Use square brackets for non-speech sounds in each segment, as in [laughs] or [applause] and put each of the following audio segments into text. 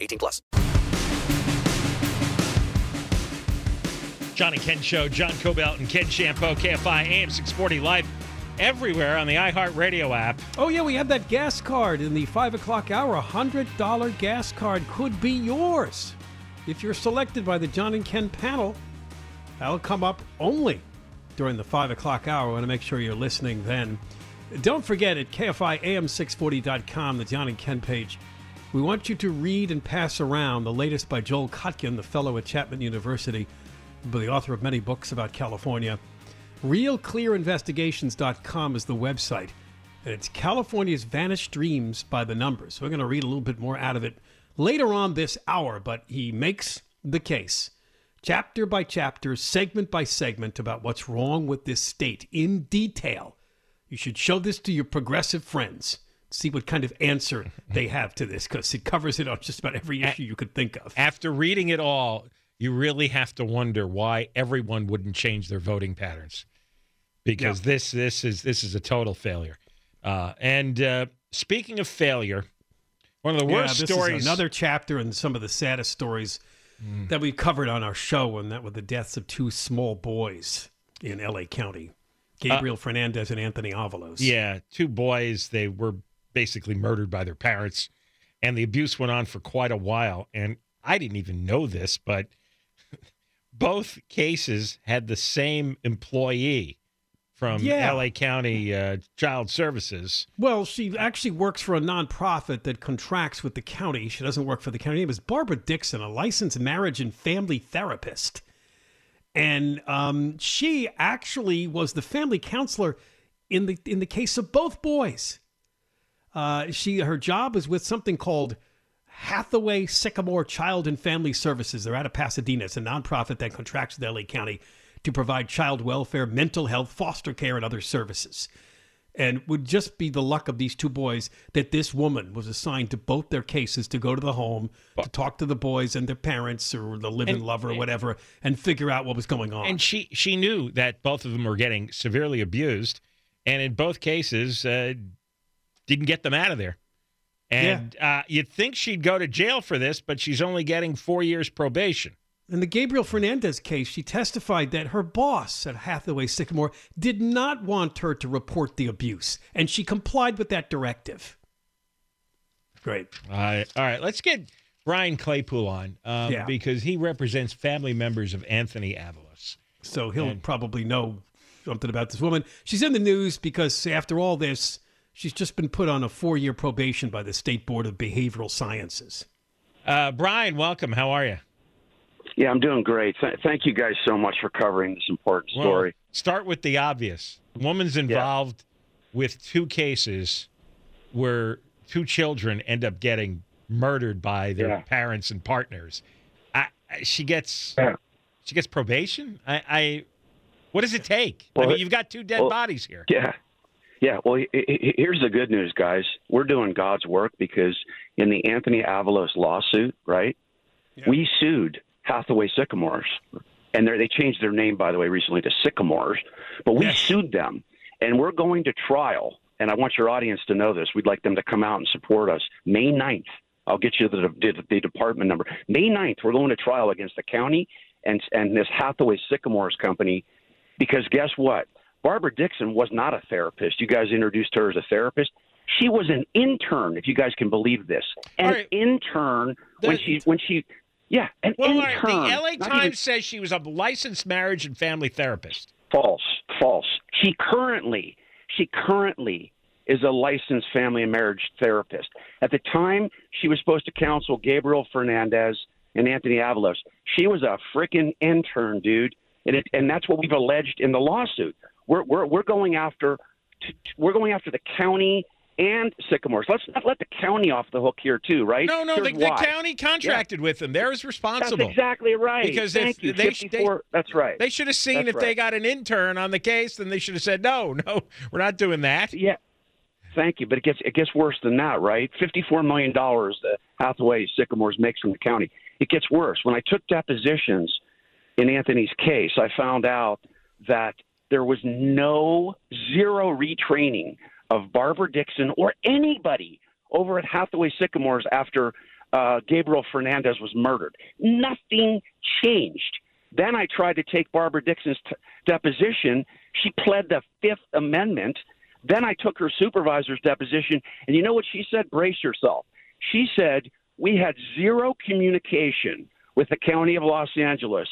18 plus. John and Ken Show. John Kobylt and Ken Chiampou. KFI AM 640 live everywhere on the iHeartRadio app. Oh, yeah, we have that gas card in the 5 o'clock hour. A $100 gas card could be yours if you're selected by the John and Ken panel – That'll come up only during the 5 o'clock hour. I want to make sure you're listening then. Don't forget at KFIAM640.com, the John and Ken page, we want you to read and pass around the latest by Joel Kotkin, the fellow at Chapman University, the author of many books about California. RealClearInvestigations.com is the website, and it's California's Vanished Dreams by the numbers. We're going to read a little bit more out of it later on this hour, but he makes the case chapter by chapter, segment by segment, about what's wrong with this state in detail. You should show this to your progressive friends. See what kind of answer they have to this because it covers it on just about every issue you could think of. After reading it all, you really have to wonder why everyone wouldn't change their voting patterns because yeah. this this is this is a total failure. Uh, and uh, speaking of failure, one of the worst yeah, stories. another chapter in some of the saddest stories mm. that we covered on our show, and that were the deaths of two small boys in L.A. County, Gabriel uh, Fernandez and Anthony Avalos. Yeah, two boys. They were basically murdered by their parents, and the abuse went on for quite a while. And I didn't even know this, but [laughs] both cases had the same employee from yeah. LA County uh, Child Services. Well, she actually works for a nonprofit that contracts with the county. She doesn't work for the county. Her name is Barbara Dixon, a licensed marriage and family therapist. And um, she actually was the family counselor in the in the case of both boys. Uh, she her job is with something called Hathaway Sycamore Child and Family Services. They're out of Pasadena. It's a nonprofit that contracts with LA County to provide child welfare, mental health, foster care, and other services. And would just be the luck of these two boys that this woman was assigned to both their cases to go to the home to talk to the boys and their parents or the living lover or whatever and figure out what was going on. And she she knew that both of them were getting severely abused, and in both cases uh, didn't get them out of there. And yeah. uh, you'd think she'd go to jail for this, but she's only getting four years probation. In the Gabriel Fernandez case, she testified that her boss at Hathaway Sycamore did not want her to report the abuse, and she complied with that directive. Great. All right, all right. Let's get Brian Claypool on um, yeah. because he represents family members of Anthony Avalos. So he'll and, probably know something about this woman. She's in the news because after all this, she's just been put on a four-year probation by the State Board of Behavioral Sciences. Uh, Brian, welcome. How are you? Yeah, I'm doing great. Th- thank you guys so much for covering this important story. Well, start with the obvious. The woman's involved yeah. with two cases where two children end up getting murdered by their yeah. parents and partners. I, I, she gets yeah. she gets probation. I, I what does it take? Well, I mean, you've got two dead well, bodies here. Yeah. Yeah, well, here's the good news, guys. We're doing God's work because in the Anthony Avalos lawsuit, right? We sued Hathaway Sycamores, and they changed their name, by the way, recently to Sycamores. But we yes. sued them, and we're going to trial. And I want your audience to know this. We'd like them to come out and support us May 9th. I'll get you the, the, the department number. May 9th, we're going to trial against the county and and this Hathaway Sycamores company, because guess what? Barbara Dixon was not a therapist. You guys introduced her as a therapist. She was an intern, if you guys can believe this. An right. intern the, when she when she yeah, an well, intern. Right. The LA Times even... says she was a licensed marriage and family therapist. False, false. She currently, she currently is a licensed family and marriage therapist. At the time she was supposed to counsel Gabriel Fernandez and Anthony Avalos, she was a freaking intern, dude. And it, and that's what we've alleged in the lawsuit. We're we're we're going after we're going after the county and Sycamores. Let's not let the county off the hook here too, right? No, no, the, the, county contracted yeah. with them. They're responsible. That's exactly right. Because Thank if they, they, that's right. They should have seen that's if right. they got an intern on the case, then they should have said, "No, no, [laughs] we're not doing that." Yeah. Thank you, but it gets it gets worse than that, right? Fifty-four million dollars that Hathaway Sycamores makes from the county. It gets worse. When I took depositions in Anthony's case, I found out that there was no zero retraining of Barbara Dixon or anybody over at Hathaway Sycamores after uh, Gabriel Fernandez was murdered. Nothing changed. Then I tried to take Barbara Dixon's t- deposition. She pled the Fifth Amendment. Then I took her supervisor's deposition, and you know what she said? Brace yourself. She said we had zero communication with the County of Los Angeles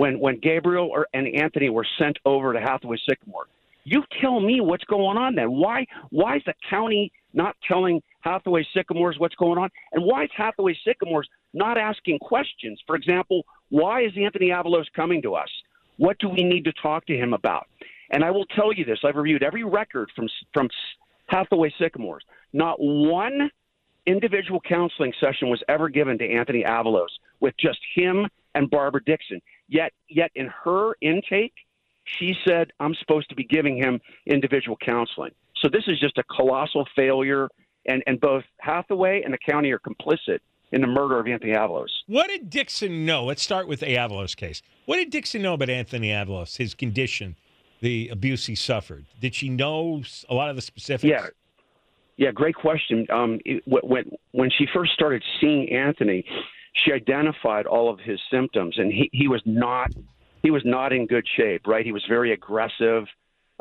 when when Gabriel or, and Anthony were sent over to Hathaway Sycamore. You tell me what's going on then. Why why is the county not telling Hathaway Sycamores what's going on? And why is Hathaway Sycamores not asking questions? For example, why is Anthony Avalos coming to us? What do we need to talk to him about? And I will tell you this: I've reviewed every record from from Hathaway Sycamores. Not one individual counseling session was ever given to Anthony Avalos with just him and Barbara Dixon. Yet, yet in her intake, she said, I'm supposed to be giving him individual counseling. So this is just a colossal failure, and, and both Hathaway and the county are complicit in the murder of Anthony Avalos. What did Dixon know? Let's start with the Avalos case. What did Dixon know about Anthony Avalos, his condition, the abuse he suffered? Did she know a lot of the specifics? Yeah. Yeah, great question. Um, it, when when she first started seeing Anthony, she identified all of his symptoms, and he, he was not he was not in good shape. Right, he was very aggressive.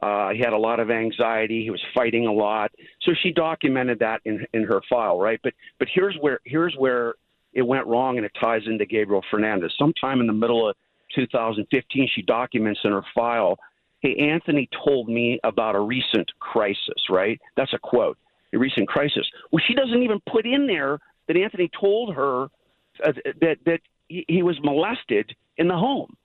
Uh, he had a lot of anxiety. He was fighting a lot. So she documented that in in her file. Right, but but here's where here's where it went wrong, and it ties into Gabriel Fernandez. Sometime in the middle of 2015, she documents in her file. Hey, Anthony told me about a recent crisis, right? That's a quote a recent crisis. Well, she doesn't even put in there that Anthony told her uh, that that he, was molested in the home.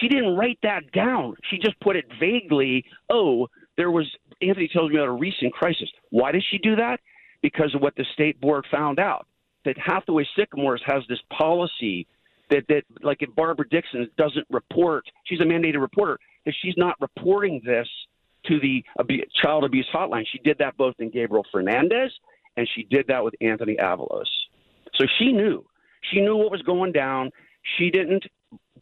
She didn't write that down. She just put it vaguely. Oh, there was Anthony tells me about a recent crisis. Why does she do that? Because of what the state board found out that Hathaway Sycamores has this policy that that like if Barbara Dixon doesn't report, she's a mandated reporter. If she's not reporting this to the child abuse hotline. She did that both in Gabriel Fernandez and she did that with Anthony Avalos. So she knew. She knew what was going down. She didn't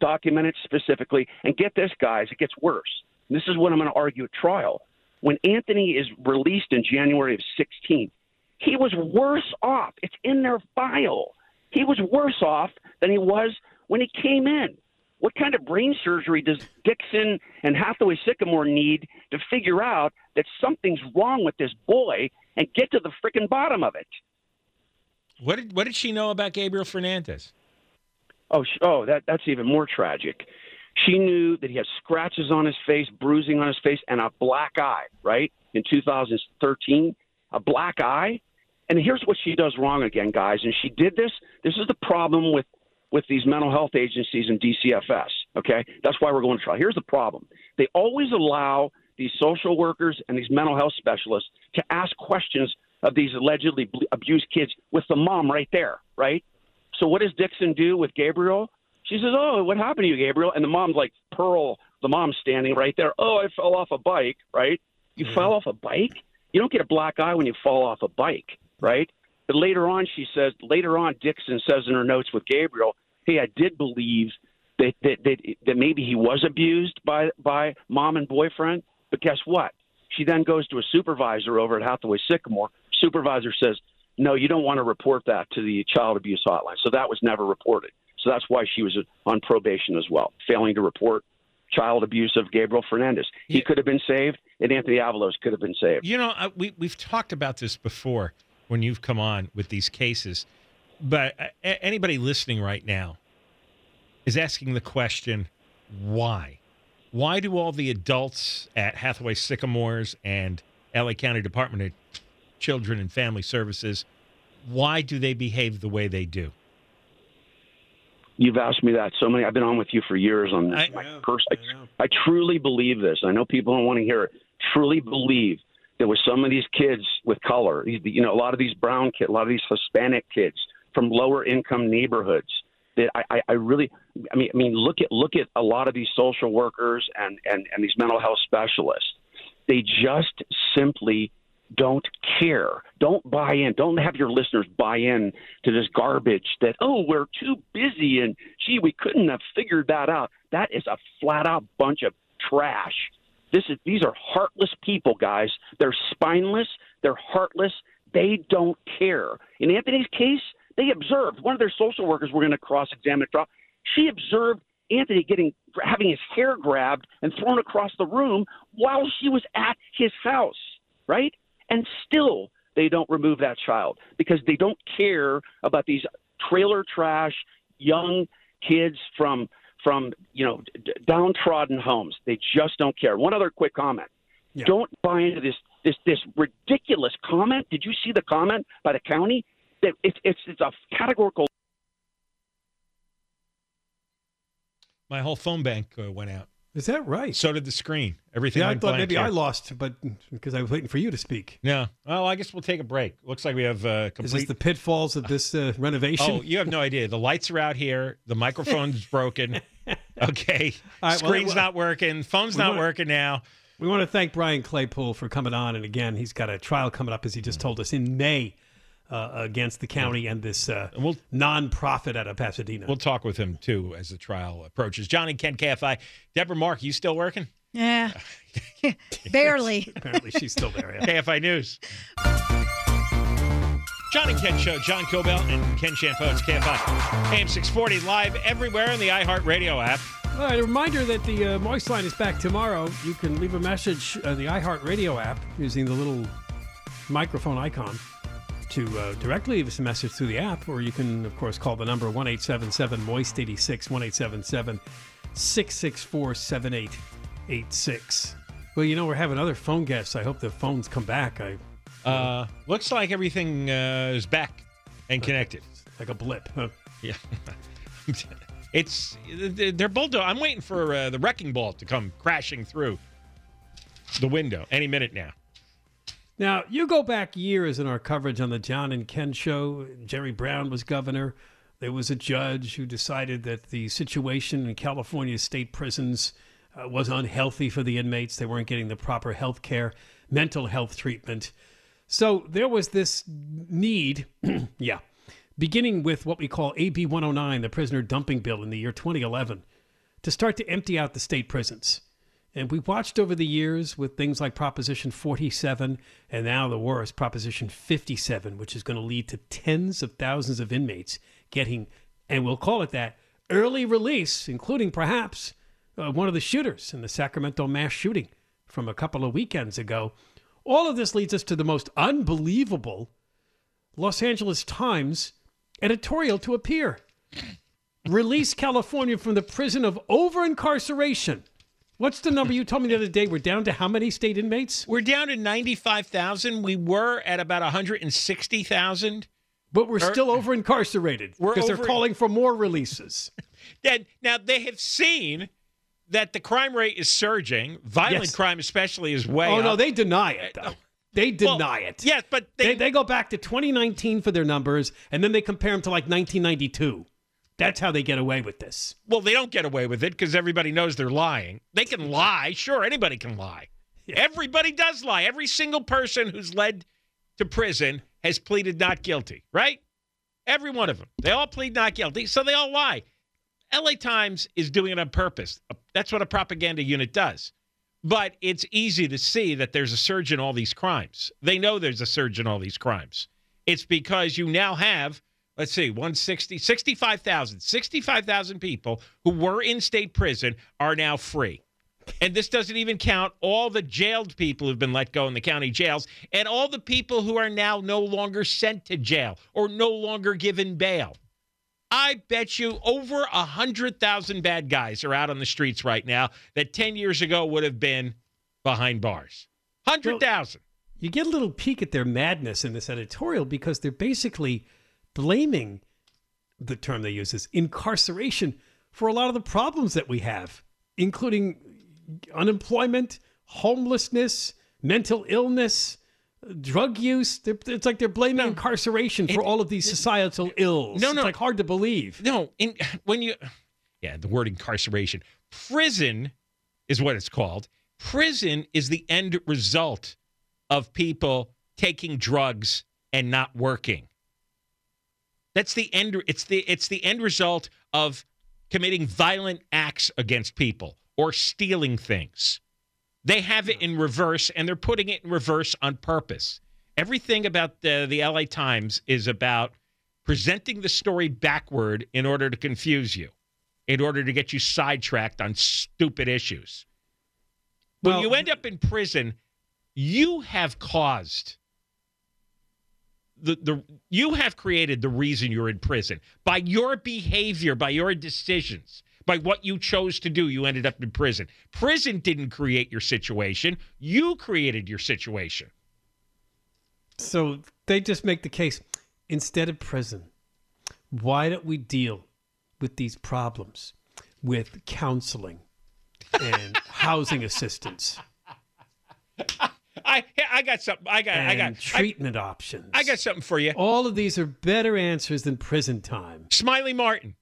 document it specifically. And get this, guys, it gets worse. This is what I'm going to argue at trial. When Anthony is released in January of 16, he was worse off. It's in their file. He was worse off than he was when he came in. What kind of brain surgery does Dixon and Hathaway Sycamore need to figure out that something's wrong with this boy and get to the freaking bottom of it? What did what did she know about Gabriel Fernandez? Oh, oh, that that's even more tragic. She knew that he had scratches on his face, bruising on his face, and a black eye. Right in 2013, a black eye. And here's what she does wrong again, guys. And she did this. This is the problem with with these mental health agencies and DCFS. Okay, that's why we're going to trial. Here's the problem: they always allow these social workers and these mental health specialists to ask questions of these allegedly abused kids with the mom right there, right? So what does Dixon do with Gabriel? She says, "Oh, what happened to you, Gabriel?" And the mom's like, "Pearl." The mom's standing right there. Oh, I fell off a bike. Right? You mm-hmm. fell off a bike. You don't get a black eye when you fall off a bike, right? But later on, she says, later on, Dixon says in her notes with Gabriel, hey, I did believe that that that, that maybe he was abused by by mom and boyfriend. But guess what? She then goes to a supervisor over at Hathaway Sycamore. Supervisor says, no, you don't want to report that to the child abuse hotline. So that was never reported. So that's why she was on probation as well, failing to report child abuse of Gabriel Fernandez. He yeah. could have been saved, and Anthony Avalos could have been saved. You know, we we've talked about this before when you've come on with these cases. But uh, anybody listening right now is asking the question, why? Why do all the adults at Hathaway Sycamores and LA County Department of Children and Family Services, why do they behave the way they do? You've asked me that so many. I've been on with you for years on this. I, I, I, I truly believe this. I know people don't want to hear it. Truly believe there was some of these kids with color, you know, a lot of these brown kids, a lot of these Hispanic kids from lower income neighborhoods that I, I really, I mean, I mean, look at look at a lot of these social workers and and and these mental health specialists. They just simply don't care. Don't buy in. Don't have your listeners buy in to this garbage that, oh, we're too busy and gee, we couldn't have figured that out. That is a flat out bunch of trash. This is these are heartless people, guys. They're spineless, they're heartless, they don't care. In Anthony's case, they observed one of their social workers were going to cross examine trial. She observed Anthony getting having his hair grabbed and thrown across the room while she was at his house, right? And still they don't remove that child because they don't care about these trailer trash young kids from from you know d- downtrodden homes. They just don't care. One other quick comment. Yeah. Don't buy into this this this ridiculous comment. Did you see the comment by the county? That it's it's it's a categorical. My whole phone bank uh, went out. Is that right? So did the screen. Everything. Yeah, I thought maybe here. I lost, but because I was waiting for you to speak. Yeah. Well, I guess we'll take a break. Looks like we have uh, complete. Is this the pitfalls of this uh, renovation? Oh, you have no idea. The lights are out here. The microphone's [laughs] broken. Okay. Right, Screen's well, not working. Phone's not wanna, working now. We want to thank Brian Claypool for coming on, and again, he's got a trial coming up, as he just told us, in May uh, against the county and this uh, we'll, nonprofit out of Pasadena. We'll talk with him too as the trial approaches. Johnny Ken KFI, Deborah Mark, you still working? Yeah, [laughs] barely. [laughs] Apparently, she's still there. Yeah. KFI News. John and Ken Show, John Kobylt and Ken Chiampou. It's KFI. AM 640 live everywhere in the iHeartRadio app. All right, a reminder that the uh, Moist Line is back tomorrow. You can leave a message on the iHeartRadio app using the little microphone icon to uh, directly leave us a message through the app, or you can, of course, call the number 1 877 Moist 86 1 664 7886. Well, you know, we're having other phone guests. I hope the phones come back. I uh, looks like everything uh, is back and connected. Like a blip. Huh? Yeah. [laughs] it's they're bulldo. I'm waiting for uh, the wrecking ball to come crashing through the window any minute now. Now, you go back years in our coverage on the John and Ken show. Jerry Brown was governor. There was a judge who decided that the situation in California state prisons uh, was unhealthy for the inmates. They weren't getting the proper health care, mental health treatment. So there was this need, [clears throat] yeah, beginning with what we call AB 109, the prisoner dumping bill in the year 2011, to start to empty out the state prisons. And we watched over the years with things like Proposition 47 and now the worst, Proposition 57, which is going to lead to tens of thousands of inmates getting, and we'll call it that, early release, including perhaps uh, one of the shooters in the Sacramento mass shooting from a couple of weekends ago. All of this leads us to the most unbelievable Los Angeles Times editorial to appear. Release California from the prison of over incarceration What's the number you told me the other day? We're down to how many state inmates? We're down to 95,000. We were at about 160,000. But we're er, still over incarcerated because they're calling for more releases. [laughs] now, they have seen that the crime rate is surging. Violent yes. crime, especially, is way Oh, up. no, they deny it, though. They deny well, it. Yes, but they, they, they go back to 2019 for their numbers, and then they compare them to like 1992. That's how they get away with this. Well, they don't get away with it because everybody knows they're lying. They can lie. Sure, anybody can lie. Yeah. Everybody does lie. Every single person who's led to prison has pleaded not guilty, right? Every one of them. They all plead not guilty, so they all lie. LA Times is doing it on purpose. Uh, that's what a propaganda unit does. But it's easy to see that there's a surge in all these crimes. They know there's a surge in all these crimes. It's because you now have let's see, 160, 65,000, 65,000 people who were in state prison are now free. And this doesn't even count all the jailed people who've been let go in the county jails and all the people who are now no longer sent to jail or no longer given bail. I bet you over a 100,000 bad guys are out on the streets right now that 10 years ago would have been behind bars. 100,000. You get a little peek at their madness in this editorial because they're basically – blaming the term they use is incarceration for a lot of the problems that we have, including unemployment, homelessness, mental illness, drug use. It's like they're blaming no, incarceration for it, all of these societal it, ills. No, no, it's like hard to believe. No, in, when you, yeah, the word incarceration, prison is what it's called. Prison is the end result of people taking drugs and not working. That's the end. It's the it's the end result of committing violent acts against people or stealing things. They have it in reverse, and they're putting it in reverse on purpose. Everything about the, the LA Times is about presenting the story backward in order to confuse you, in order to get you sidetracked on stupid issues. When well, you end up in prison, you have caused the, the you have created the reason you're in prison by your behavior, by your decisions by what you chose to do, you ended up in prison. Prison didn't create your situation, you created your situation. So they just make the case instead of prison, why don't we deal with these problems with counseling and [laughs] housing assistance? I I got something. I got I got treatment I, options. I got something for you. All of these are better answers than prison time. Smiley Martin,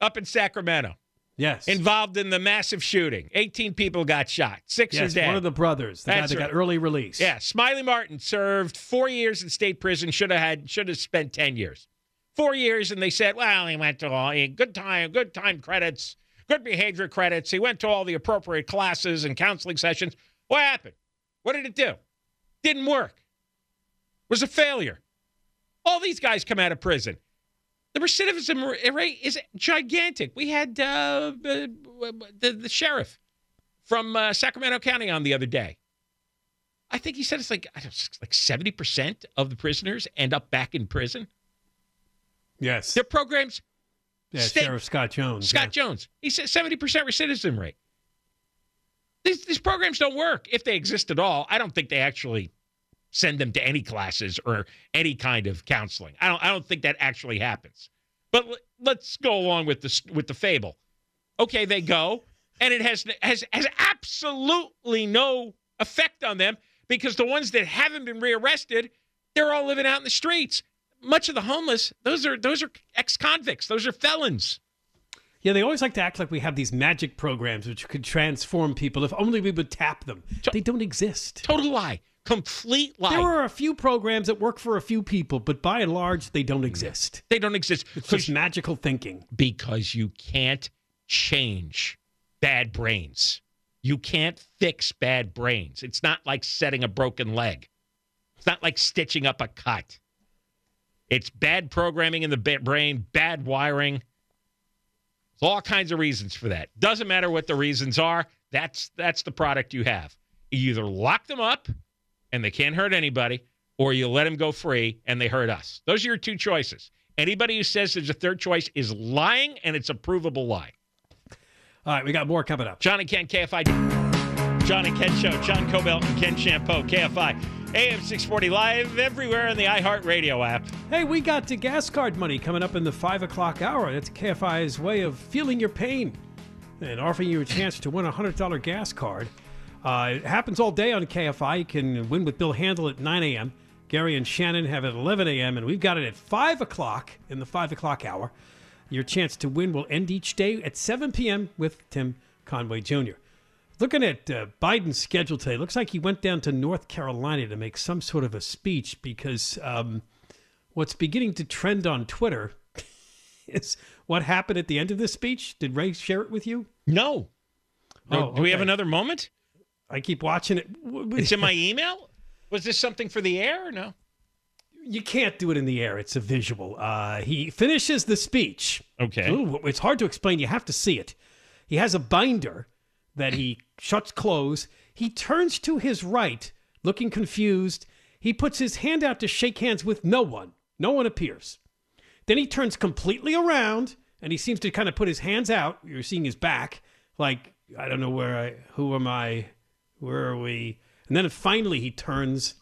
up in Sacramento. Yes. Involved in the massive shooting. 18 people got shot. Six yes, are dead. One of the brothers, the That's guy that right. got early release. Yeah. Smiley Martin served four years in state prison. Should have had should have spent 10 years. Four years, and they said, well, he went to all good time, good time credits, good behavior credits. He went to all the appropriate classes and counseling sessions. What happened? What did it do? Didn't work. Was a failure. All these guys come out of prison. The recidivism rate is gigantic. We had uh, the, the sheriff from uh, Sacramento County on the other day. I think he said it's like like seventy percent of the prisoners end up back in prison. Yes, their programs. Yeah, state, Sheriff Scott Jones. Scott yeah. Jones. He said seventy percent recidivism rate. These these programs don't work if they exist at all. I don't think they actually send them to any classes or any kind of counseling. I don't I don't think that actually happens. But l- let's go along with the with the fable. Okay, they go and it has has has absolutely no effect on them because the ones that haven't been rearrested, they're all living out in the streets. Much of the homeless, those are those are ex-convicts, those are felons. Yeah, they always like to act like we have these magic programs which could transform people if only we would tap them. They don't exist. Total lie. Complete lie. There are a few programs that work for a few people, but by and large, they don't mm. exist. They don't exist. It's just magical thinking. Because you can't change bad brains. You can't fix bad brains. It's not like setting a broken leg. It's not like stitching up a cut. It's bad programming in the brain, bad wiring. There's all kinds of reasons for that. Doesn't matter what the reasons are. That's that's the product you have. You either lock them up and they can't hurt anybody, or you let them go free and they hurt us. Those are your two choices. Anybody who says there's a third choice is lying, and it's a provable lie. All right, we got more coming up. John and Ken, KFI. John and Ken Show. John Kobylt and Ken Chiampou, KFI. AM 640 live everywhere in the iHeartRadio app. Hey, we got to gas card money coming up in the 5 o'clock hour. That's KFI's way of feeling your pain and offering you a chance to win a $100 gas card. Uh, it happens all day on KFI. You can win with Bill Handel at 9 a.m. Gary and Shannon have it at 11 a.m. And we've got it at 5 o'clock in the 5 o'clock hour. Your chance to win will end each day at 7 p.m. with Tim Conway Jr. Looking at uh, Biden's schedule today, it looks like he went down to North Carolina to make some sort of a speech because um, what's beginning to trend on Twitter [laughs] is what happened at the end of this speech. Did Ray share it with you? No. no. Oh, Do we have another moment? I keep watching it. [laughs] It's in my email. Was this something for the air or no? You can't do it in the air. It's a visual. Uh, he finishes the speech. Okay. Ooh, it's hard to explain. You have to see it. He has a binder that he shuts close. He turns to his right, looking confused. He puts his hand out to shake hands with no one. No one appears. Then he turns completely around and he seems to kind of put his hands out. You're seeing his back, like, I don't know where I, who am I? Where are we? And then finally he turns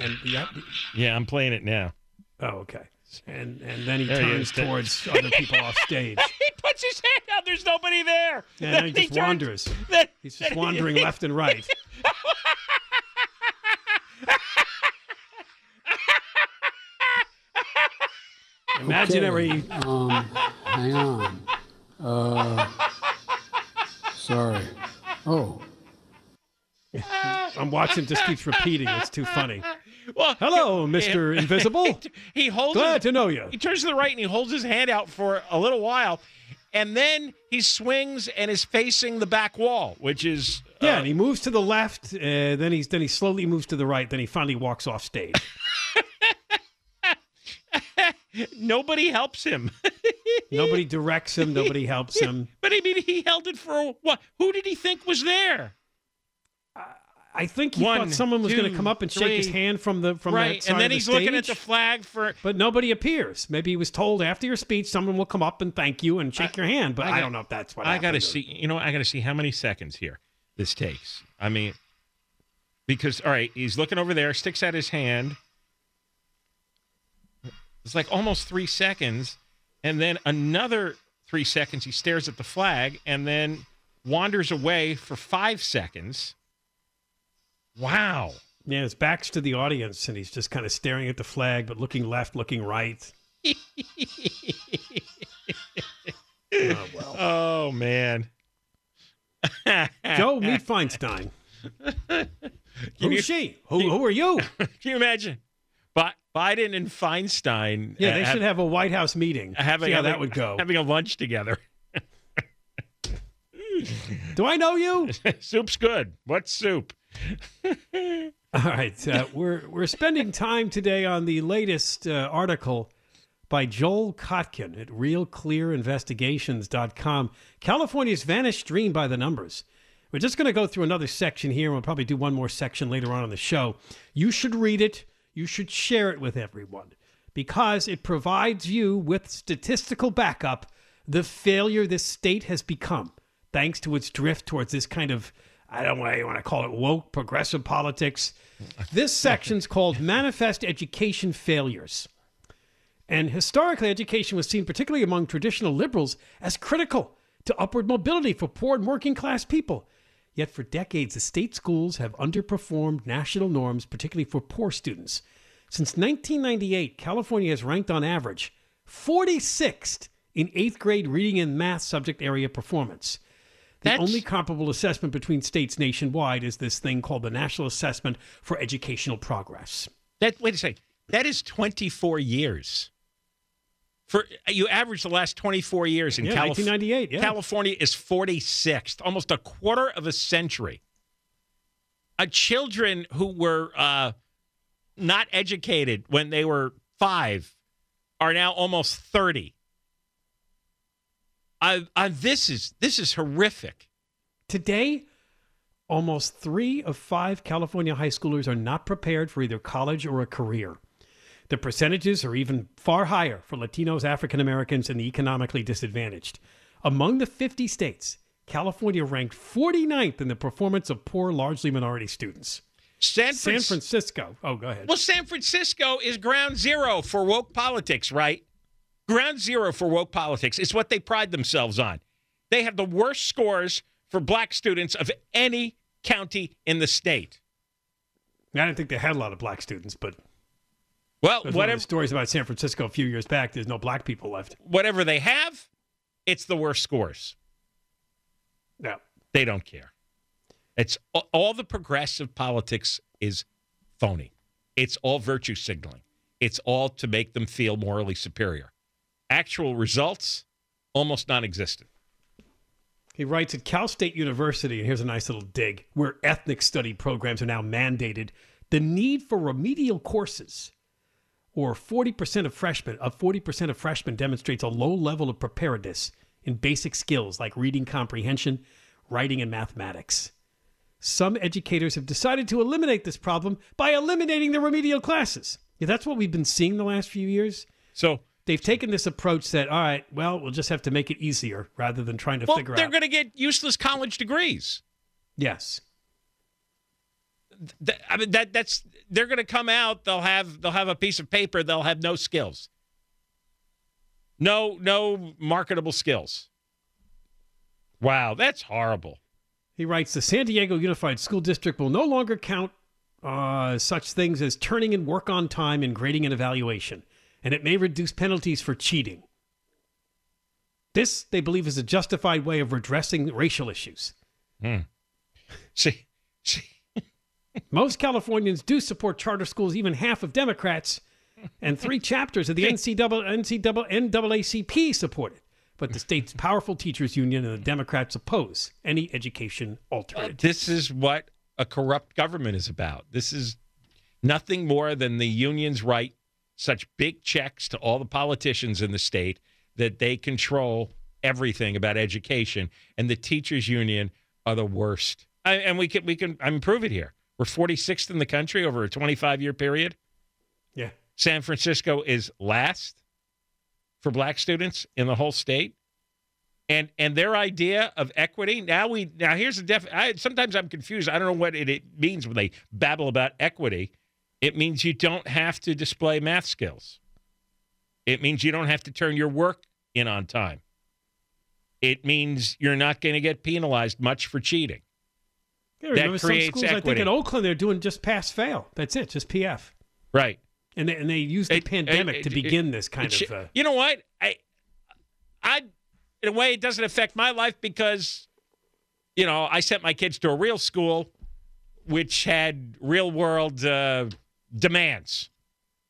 and yeah, yeah, I'm playing it now. Oh, okay. [laughs] and and then he there turns he towards other people off [laughs] stage. [laughs] he puts his hand out. There's nobody there. And then he just he wanders. He's just wandering left and right. Imaginary. Okay. Um, hang on. Uh, sorry. Oh. I'm watching. Just keeps repeating. It's too funny. Well, Hello, Mister [laughs] Invisible. he holds. Glad his- to know you. He turns to the right and he holds his hand out for a little while, and then he swings and is facing the back wall, which is uh, Yeah, and he moves to the left. Uh, then he's then he slowly moves to the right. Then he finally walks off stage. [laughs] nobody helps him. [laughs] Nobody directs him. Nobody helps him. but I mean, he held it for what? Who did he think was there? I think he One, thought someone was going to come up and shake his hand from the from right, that side and then of the he's looking at the flag for. But nobody appears. Maybe he was told after your speech, someone will come up and thank you and shake your hand. But I, got- don't know if that's what I got to see. You know, I got to see how many seconds here this takes. I mean, because all right, he's looking over there, sticks out his hand. It's like almost three seconds, and then another three seconds. He stares at the flag, and then wanders away for five seconds. Wow. Yeah, his back's to the audience, and he's just kind of staring at the flag, but looking left, looking right. [laughs] oh, well. Oh man. [laughs] Joe, meet Feinstein. Who's you- she? Who, who are you? [laughs] Can you imagine? Bi- Biden and Feinstein. Yeah, they uh, should have a White House meeting. having See how having- that would go. Having a lunch together. Do I know you? Soup's good. What soup? [laughs] All right, uh, we're we're spending time today on the latest uh, article by Joel Kotkin at RealClearInvestigations.com. California's vanished dream by the numbers. We're just going to go through another section here. and We'll probably do one more section later on in the show. You should read it. You should share it with everyone because it provides you with statistical backup the failure this state has become thanks to its drift towards this kind of I don't know you want to call it woke progressive politics. This section's called Manifest Education Failures. And historically, education was seen, particularly among traditional liberals, as critical to upward mobility for poor and working class people. Yet for decades, the state schools have underperformed national norms, particularly for poor students. Since 1998, California has ranked on average 46th in eighth grade reading and math subject area performance. The That's- only comparable assessment between states nationwide is this thing called the National Assessment for Educational Progress. That wait a second. That is 24 years. For you average the last 24 years in California. Yeah, Calif- 1998, yeah. California is 46th, almost a quarter of a century. Uh, children who were uh, not educated when they were five are now almost 30. I, I, this is this is horrific. Today, almost three of five California high schoolers are not prepared for either college or a career. The percentages are even far higher for Latinos, African Americans, and the economically disadvantaged. Among the 50 states, California ranked 49th in the performance of poor, largely minority students. San, San Francisco. Francisco. Oh, go ahead. Well, San Francisco is ground zero for woke politics, right? Ground zero for woke politics is what they pride themselves on. They have the worst scores for black students of any county in the state. I didn't think they had a lot of black students, but Well, there's one of whatever stories about San Francisco a few years back. There's no black people left. whatever they have, it's the worst scores. No. They don't care. It's all the progressive politics is phony. It's all virtue signaling. It's all to make them feel morally superior. Actual results almost non-existent. He writes at Cal State University, and here's a nice little dig, where ethnic study programs are now mandated. The need for remedial courses, or 40% of freshmen, of 40% of freshmen demonstrates a low level of preparedness in basic skills like reading comprehension, writing, and mathematics. Some educators have decided to eliminate this problem by eliminating the remedial classes. Yeah, that's what we've been seeing the last few years. So, They've taken this approach that, all right, well, we'll just have to make it easier rather than trying to figure out. well, figure they're out. going to get useless college degrees. yes. Th- I mean, that that's they're going to come out. They'll have they'll have a piece of paper. They'll have no skills. No, no marketable skills. Wow, that's horrible. He writes the San Diego Unified School District will no longer count uh, such things as turning in work on time and grading and evaluation. And it may reduce penalties for cheating. This, they believe, is a justified way of redressing racial issues. Hmm. See, see. [laughs] Most Californians do support charter schools, even half of Democrats, and three [laughs] chapters of the NCAA, NCAA, NAACP support it. But the state's powerful teachers union and the Democrats oppose any education alternative. This is what a corrupt government is about. This is nothing more than the unions write such big checks to all the politicians in the state that they control everything about education, and the teachers union are the worst. I, and we can we can I'm prove it here. We're 46th in the country over a 25 year period. Yeah. San Francisco is last for black students in the whole state. And and their idea of equity now we now here's the def. I, sometimes I'm confused. I don't know what it, it means when they babble about equity. It means you don't have to display math skills. It means you don't have to turn your work in on time. It means you're not going to get penalized much for cheating. Yeah, that creates some schools, equity. I think in Oakland they're doing just pass fail. That's it, just PF. Right. And they, and they use the it, pandemic it, to begin it, this kind of. Uh, you know what? I, I, in a way, it doesn't affect my life because, you know, I sent my kids to a real school, which had real world uh, demands,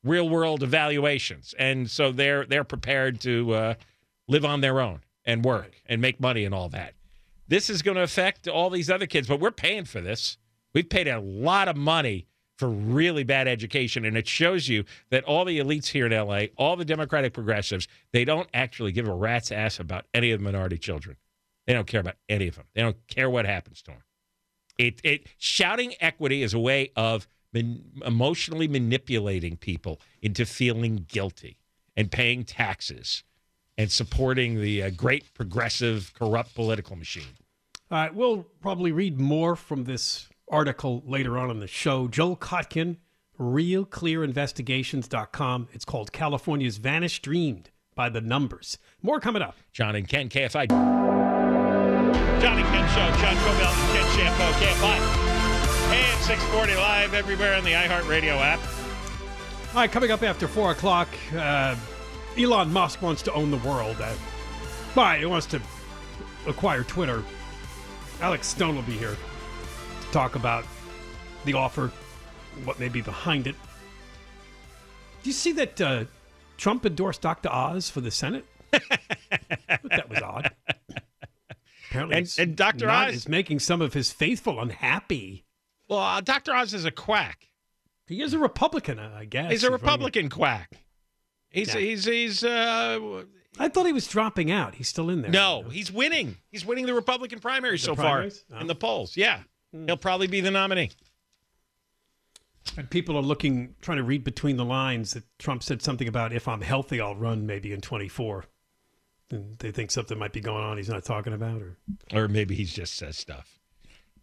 real world evaluations, and so they're they're prepared to uh, live on their own and work and make money and all that. This is going to affect all these other kids, but we're paying for this. We've paid a lot of money for really bad education, and it shows you that all the elites here in LA, all the Democratic progressives, they don't actually give a rat's ass about any of the minority children. They don't care about any of them. They don't care what happens to them. It, it shouting equity is a way of man, emotionally manipulating people into feeling guilty and paying taxes and supporting the uh, great progressive corrupt political machine. All right, we'll probably read more from this article later on in the show. Joel Kotkin, realclearinvestigations.com. It's called California's Vanished Dreamed by the Numbers. More coming up. John and Ken, KFI. John and Ken Show, John Kobylt and Ken Chiampou, KFI. And 640 live everywhere on the iHeartRadio app. All right, coming up after 4 o'clock, uh, Elon Musk wants to own the world. Uh, why? He wants to acquire Twitter. Alex Stone will be here to talk about the offer, what may be behind it. Do you see that uh, Trump endorsed Dr. Oz for the Senate? that was odd. [laughs] Apparently, and, and Dr. Oz is making some of his faithful unhappy. Well, uh, Dr. Oz is a quack. He is a Republican, I guess. He's a Republican quack. He's yeah. he's he's. Uh, I thought he was dropping out. He's still in there. No, he's winning. He's winning the Republican primary the so primaries? far oh. in the polls. Yeah, mm. he'll probably be the nominee. And people are looking, trying to read between the lines that Trump said something about if I'm healthy, I'll run maybe in 24. And they think something might be going on he's not talking about, or or maybe he just says stuff.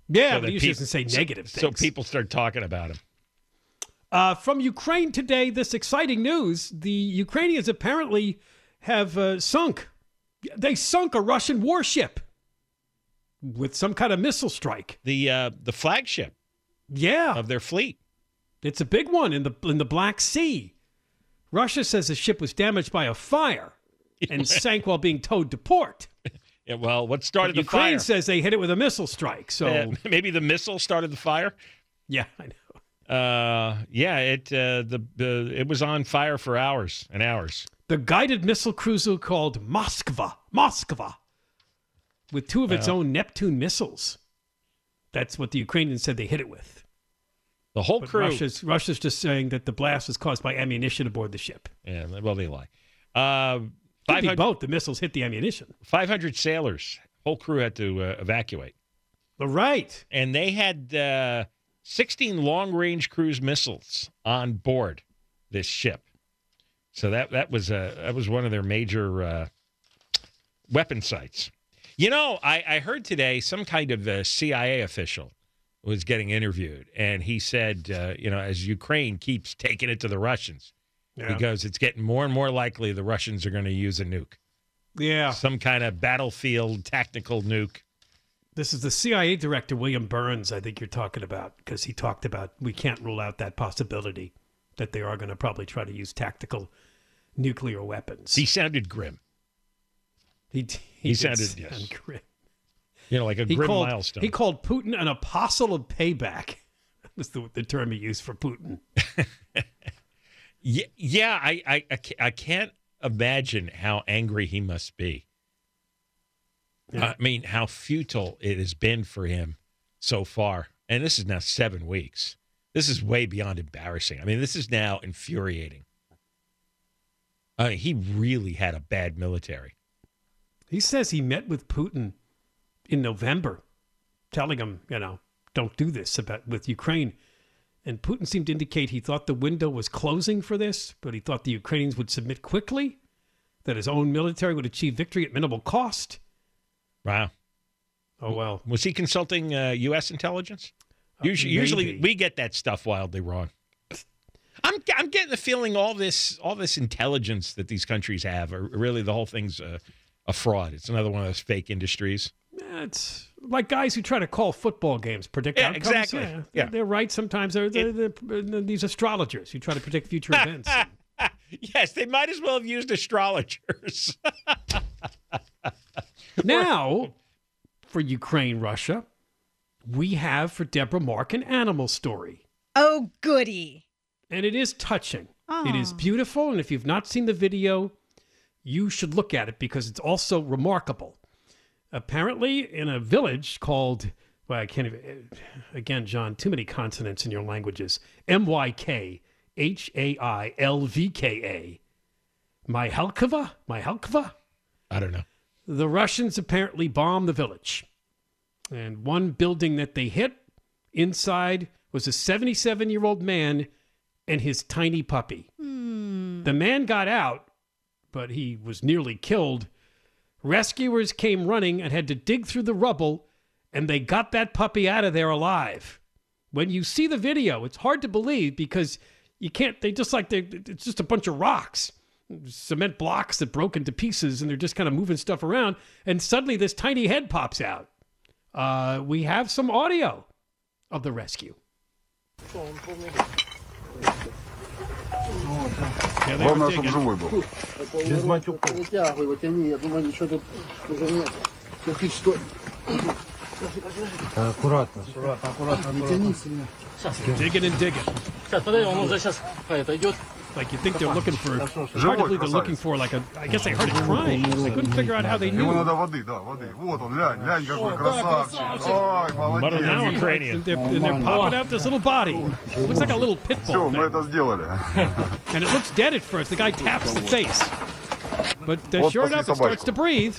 Yeah, so but he usually doesn't say negative so, things. So people start talking about him. Uh, from Ukraine today, this exciting news: the Ukrainians apparently have uh, sunk. They sunk a Russian warship with some kind of missile strike. The uh, the flagship, yeah, of their fleet. It's a big one in the in the Black Sea. Russia says the ship was damaged by a fire and [laughs] sank while being towed to port. Yeah, well, what started the Ukraine fire? Ukraine says they hit it with a missile strike. So [laughs] maybe the missile started the fire. Yeah, I know. Uh, yeah, it uh, the, the it was on fire for hours and hours. The guided missile cruiser called Moskva, Moskva, with two of its own Neptune missiles. That's what the Ukrainians said they hit it with. The whole but crew. Russia's, Russia's just saying that the blast was caused by ammunition aboard the ship. Yeah, well, they lie. Uh, Could be both. The missiles hit the ammunition. 500 sailors. Whole crew had to uh, evacuate. Right. And they had uh, 16 long range cruise missiles on board this ship. So that that was a that was one of their major uh, weapon sites. You know, I, I heard today some kind of a CIA official was getting interviewed, and he said, uh, you know, as Ukraine keeps taking it to the Russians, yeah. because it's getting more and more likely the Russians are going to use a nuke. Yeah, some kind of battlefield tactical nuke. This is the CIA director, William Burns, I think you're talking about, because he talked about we can't rule out that possibility that they are going to probably try to use tactical nuclear weapons. He sounded grim. He, he, He sounded- sound yes. grim. You know, like a He grim called, milestone. he called Putin an apostle of payback. [laughs] Was the, the term he used for Putin. [laughs] Yeah, yeah. I, I, I can't imagine how angry he must be. Yeah. I mean, how futile it has been for him so far. And this is now seven weeks. This is way beyond embarrassing. I mean, this is now infuriating. I mean, he really had a bad military. He says he met with Putin in November, telling him, you know, don't do this about with Ukraine. And Putin seemed to indicate he thought the window was closing for this, but he thought the Ukrainians would submit quickly, that his own military would achieve victory at minimal cost. Wow. Oh well, Was he consulting uh, U.S. intelligence? Uh, Usually, usually we get that stuff wildly wrong. I'm I'm getting the feeling all this all this intelligence that these countries have are really the whole thing's a, a fraud. It's another one of those fake industries. Yeah, it's like guys who try to call football games, predict Yeah, outcomes. exactly. Yeah, Yeah. They're right. Sometimes they're, they're, they're, these astrologers who try to predict future [laughs] events. yes, they might as well have used astrologers. [laughs] Now, for Ukraine, Russia, we have for Deborah Mark an animal story. Oh, goody. And it is touching. It is ah. beautiful. And if you've not seen the video, you should look at it because it's also remarkable. Apparently, in a village called, well, I can't even, again, John, too many consonants in your languages. M Y K H A I L V K A. Myhalkova? Myhalkova? I don't know. The Russians apparently bombed the village. And one building that they hit inside was a 77 year old man and his tiny puppy. Hmm. The man got out, but he was nearly killed. Rescuers came running and had to dig through the rubble, and they got that puppy out of there alive. When you see the video, it's hard to believe because you can't, they just like, they, it's just a bunch of rocks cement blocks that broke into pieces and they're just kind of moving stuff around and suddenly this tiny head pops out. Uh, we have some audio of the rescue Главное, чтобы живой был. Без матюков. Вытягивай, его тяни. Я думаю, ничего тут уже нет. Кирпич, стой. Аккуратно, аккуратно, аккуратно. Не тяни сильно. digging and digging Сейчас, подожди, он уже сейчас отойдет. Like you think they're looking for, arguably they're looking for like a. I guess they heard it crying. They couldn't figure out how they knew. But now Ukrainian, and they're, and they're popping out this little body. It looks like a little pit bull. [laughs] and it looks dead at first. The guy taps the face, but uh, sure enough, it starts to breathe.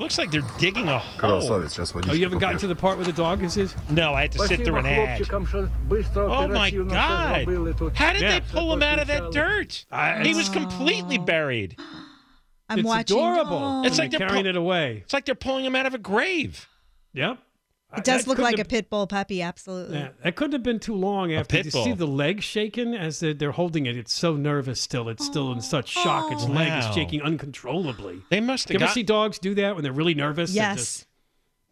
Looks like they're digging a hole. Oh, you haven't gotten to the part where the dog is? His? No, I had to sit through an ad. Oh my God! How did they pull him out of that dirt? I, he was completely buried. I'm it's watching. adorable. Oh. It's like they're, they're carrying pu- it away. It's like they're pulling him out of a grave. Yep. It does look couldn't like a pit bull puppy, absolutely. Yeah, that couldn't have been too long after. pit you see the leg shaking as they're, they're holding it? It's so nervous still. It's still in such shock. Its leg is shaking uncontrollably. They must have. You have ever got, see dogs do that when they're really nervous? They're Yes. just-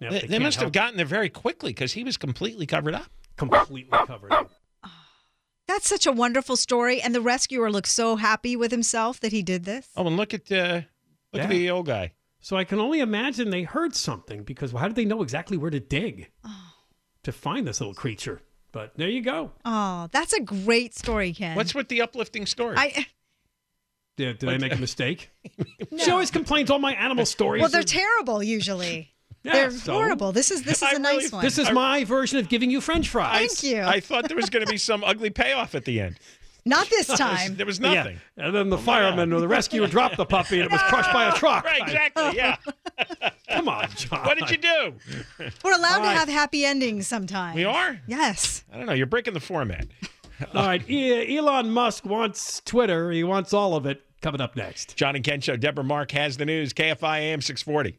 yeah, They, they can't must have help gotten there very quickly because he was completely covered up. completely covered up. That's such a wonderful story. And the rescuer looks so happy with himself that he did this. Oh, and look at uh, look at the old guy. So I can only imagine they heard something because how did they know exactly where to dig oh. to find this little creature? But there you go. Oh, that's a great story, Ken. What's with the uplifting story? I Did, did I make a mistake? [laughs] She always complains all my animal [laughs] stories. well, they're are- terrible usually. [laughs] Yeah, they're so- horrible. This is this is I a nice really- one. This is my version of giving you French fries. Thank you. I thought there was going to be some ugly payoff at the end. Not this [laughs] time. There was Yeah. nothing. And then the oh fireman or the rescuer dropped the puppy and it was crushed by a [laughs] truck. Right, exactly. [laughs] Yeah. Come on, John. What did you do? We're allowed All to have happy endings sometimes. We are. Yes. I don't know. You're breaking the format. All right. E- Elon Musk wants Twitter. He wants all of it. Coming up next. John and Ken show. Deborah Mark has the news. KFI AM 640.